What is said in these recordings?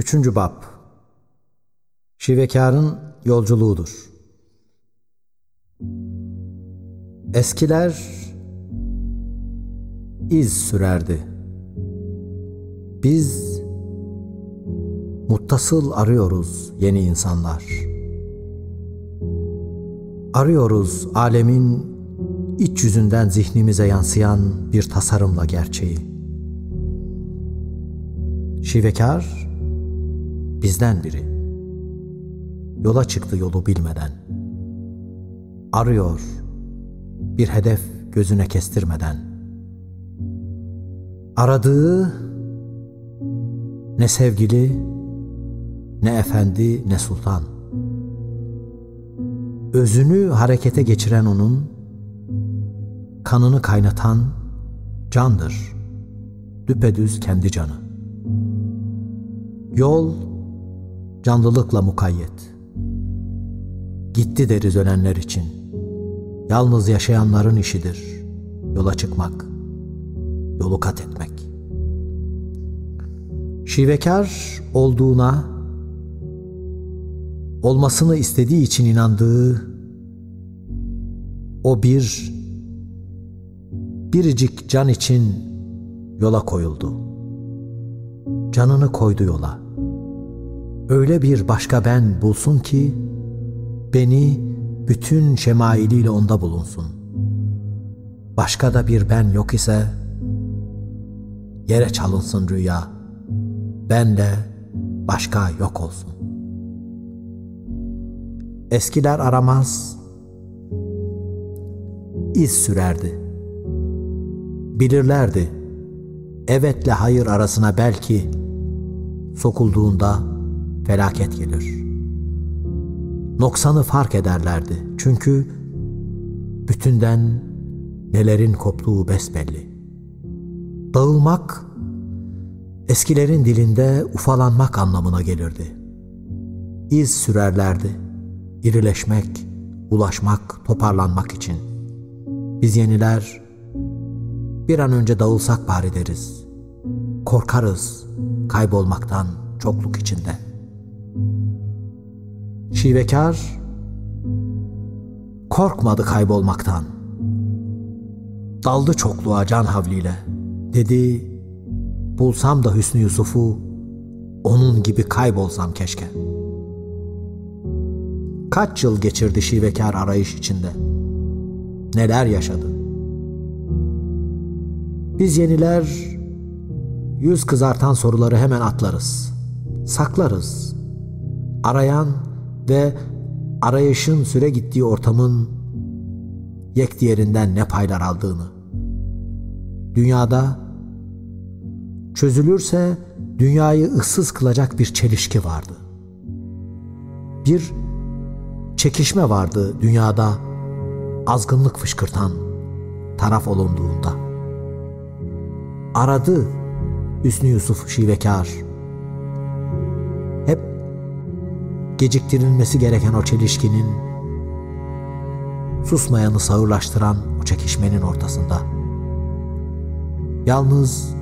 Üçüncü Bab Şivekarın yolculuğudur. Eskiler iz sürerdi. Biz muttasıl arıyoruz yeni insanlar. Arıyoruz alemin iç yüzünden zihnimize yansıyan bir tasarımla gerçeği. Şivekar bizden biri. Yola çıktı yolu bilmeden. Arıyor bir hedef gözüne kestirmeden. Aradığı ne sevgili, ne efendi, ne sultan. Özünü harekete geçiren onun, kanını kaynatan candır. Düpedüz kendi canı. Yol canlılıkla mukayyet. Gitti deriz ölenler için. Yalnız yaşayanların işidir. Yola çıkmak, yolu kat etmek. Şivekar olduğuna, olmasını istediği için inandığı o bir biricik can için yola koyuldu. Canını koydu yola öyle bir başka ben bulsun ki beni bütün şemailiyle onda bulunsun. Başka da bir ben yok ise yere çalınsın rüya. Ben de başka yok olsun. Eskiler aramaz, iz sürerdi. Bilirlerdi, evetle hayır arasına belki sokulduğunda felaket gelir. Noksanı fark ederlerdi. Çünkü bütünden nelerin koptuğu besbelli. Dağılmak, eskilerin dilinde ufalanmak anlamına gelirdi. İz sürerlerdi. İrileşmek, ulaşmak, toparlanmak için. Biz yeniler bir an önce dağılsak bari deriz. Korkarız kaybolmaktan çokluk içinde.'' Şivekar korkmadı kaybolmaktan. Daldı çokluğa can havliyle. Dedi, bulsam da Hüsnü Yusuf'u onun gibi kaybolsam keşke. Kaç yıl geçirdi şivekar arayış içinde. Neler yaşadı. Biz yeniler yüz kızartan soruları hemen atlarız. Saklarız. Arayan ve arayışın süre gittiği ortamın yek diğerinden ne paylar aldığını. Dünyada çözülürse dünyayı ıssız kılacak bir çelişki vardı. Bir çekişme vardı dünyada azgınlık fışkırtan taraf olunduğunda. Aradı Hüsnü Yusuf şivekar geciktirilmesi gereken o çelişkinin, susmayanı sağırlaştıran o çekişmenin ortasında. Yalnız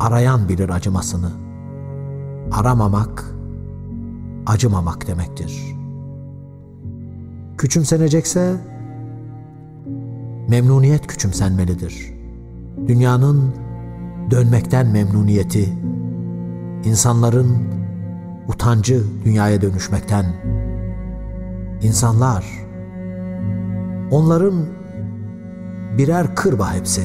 arayan bilir acımasını. Aramamak, acımamak demektir. Küçümsenecekse memnuniyet küçümsenmelidir. Dünyanın dönmekten memnuniyeti, insanların utancı dünyaya dönüşmekten. İnsanlar, onların birer kırba hepsi.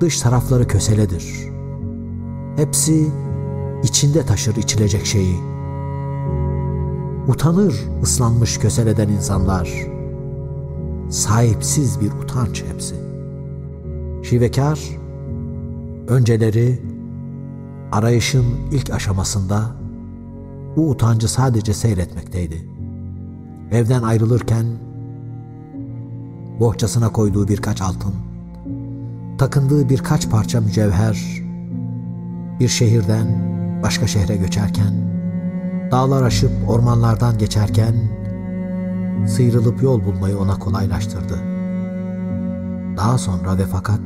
Dış tarafları köseledir. Hepsi içinde taşır içilecek şeyi. Utanır ıslanmış köseleden insanlar. Sahipsiz bir utanç hepsi. Şivekar, önceleri Arayışın ilk aşamasında bu utancı sadece seyretmekteydi. Evden ayrılırken bohçasına koyduğu birkaç altın, takındığı birkaç parça mücevher, bir şehirden başka şehre göçerken, dağlar aşıp ormanlardan geçerken, sıyrılıp yol bulmayı ona kolaylaştırdı. Daha sonra ve fakat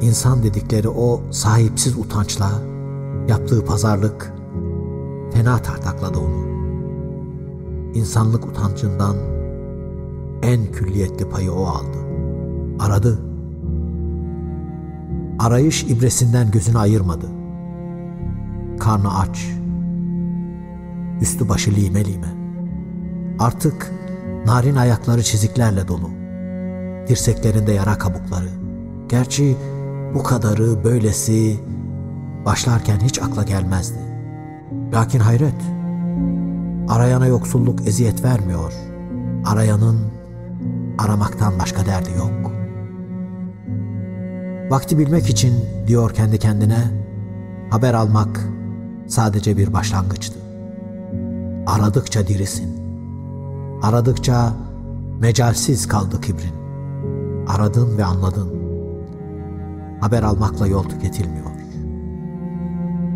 İnsan dedikleri o sahipsiz utançla Yaptığı pazarlık fena tartakladı onu. İnsanlık utancından en külliyetli payı o aldı. Aradı. Arayış ibresinden gözünü ayırmadı. Karnı aç. Üstü başı lime lime. Artık narin ayakları çiziklerle dolu. Dirseklerinde yara kabukları. Gerçi bu kadarı böylesi başlarken hiç akla gelmezdi. Lakin hayret, arayana yoksulluk eziyet vermiyor. Arayanın aramaktan başka derdi yok. Vakti bilmek için diyor kendi kendine, haber almak sadece bir başlangıçtı. Aradıkça dirisin. Aradıkça mecalsiz kaldı kibrin. Aradın ve anladın. Haber almakla yol tüketilmiyor.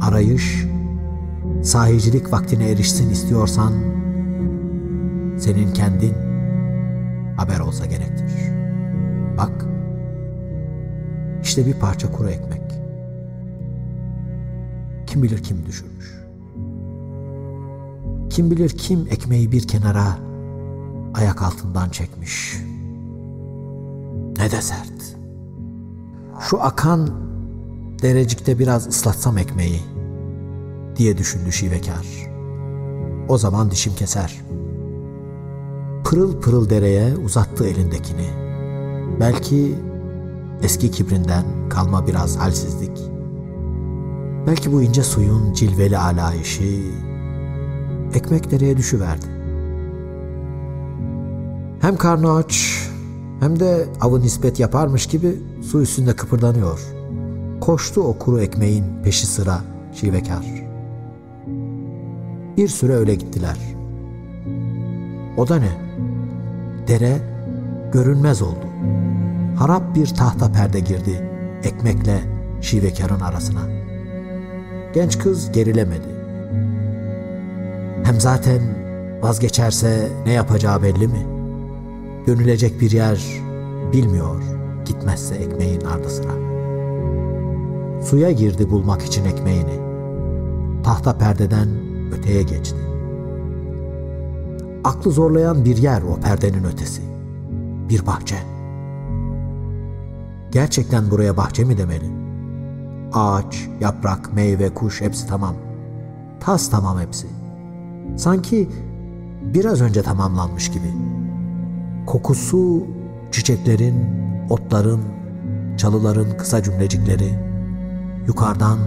Arayış, sahicilik vaktine erişsin istiyorsan, senin kendin haber olsa gerektir. Bak, işte bir parça kuru ekmek. Kim bilir kim düşürmüş. Kim bilir kim ekmeği bir kenara ayak altından çekmiş. Ne de sert. Şu akan derecikte biraz ıslatsam ekmeği diye düşündü şivekar. O zaman dişim keser. Pırıl pırıl dereye uzattı elindekini. Belki eski kibrinden kalma biraz halsizlik. Belki bu ince suyun cilveli alayişi ekmek dereye düşüverdi. Hem karnı aç hem de avı nispet yaparmış gibi su üstünde kıpırdanıyor. Koştu o kuru ekmeğin peşi sıra şivekar. Bir süre öyle gittiler. O da ne? Dere görünmez oldu. Harap bir tahta perde girdi ekmekle şivekarın arasına. Genç kız gerilemedi. Hem zaten vazgeçerse ne yapacağı belli mi? Dönülecek bir yer bilmiyor gitmezse ekmeğin ardı sıra. Suya girdi bulmak için ekmeğini. Tahta perdeden öteye geçti. Aklı zorlayan bir yer o perdenin ötesi. Bir bahçe. Gerçekten buraya bahçe mi demeli? Ağaç, yaprak, meyve, kuş hepsi tamam. Tas tamam hepsi. Sanki biraz önce tamamlanmış gibi. Kokusu çiçeklerin, otların, çalıların kısa cümlecikleri, yukarıdan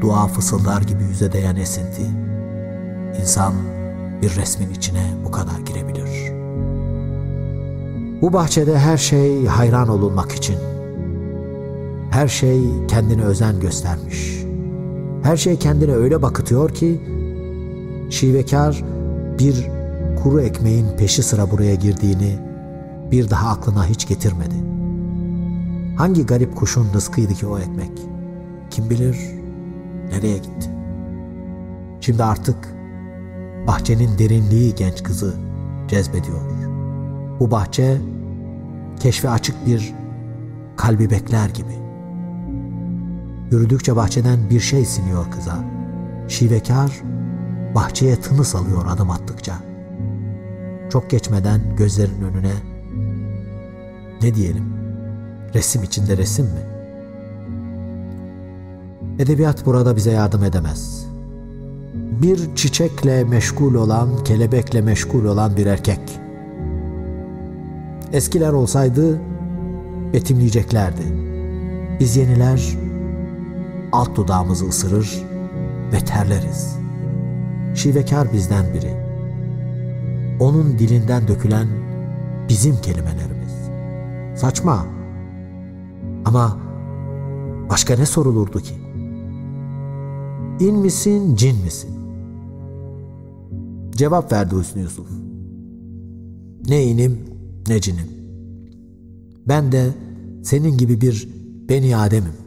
dua fısıldar gibi yüze değen esinti. İnsan bir resmin içine bu kadar girebilir. Bu bahçede her şey hayran olunmak için. Her şey kendine özen göstermiş. Her şey kendine öyle bakıtıyor ki şivekar bir kuru ekmeğin peşi sıra buraya girdiğini bir daha aklına hiç getirmedi. Hangi garip kuşun rızkıydı ki o ekmek? Kim bilir nereye gitti? Şimdi artık bahçenin derinliği genç kızı cezbediyor. Bu bahçe keşfe açık bir kalbi bekler gibi. Yürüdükçe bahçeden bir şey siniyor kıza. Şivekar bahçeye tınıs alıyor adım attıkça. Çok geçmeden gözlerinin önüne ne diyelim? Resim içinde resim mi? Edebiyat burada bize yardım edemez. Bir çiçekle meşgul olan, kelebekle meşgul olan bir erkek. Eskiler olsaydı betimleyeceklerdi. Biz yeniler alt dudağımızı ısırır ve terleriz. Şivekar bizden biri. Onun dilinden dökülen bizim kelimelerimiz. Saçma. Ama başka ne sorulurdu ki? İn misin, cin misin? Cevap verdi Hüsnü Yusuf. Ne inim, ne cinim. Ben de senin gibi bir beni Adem'im.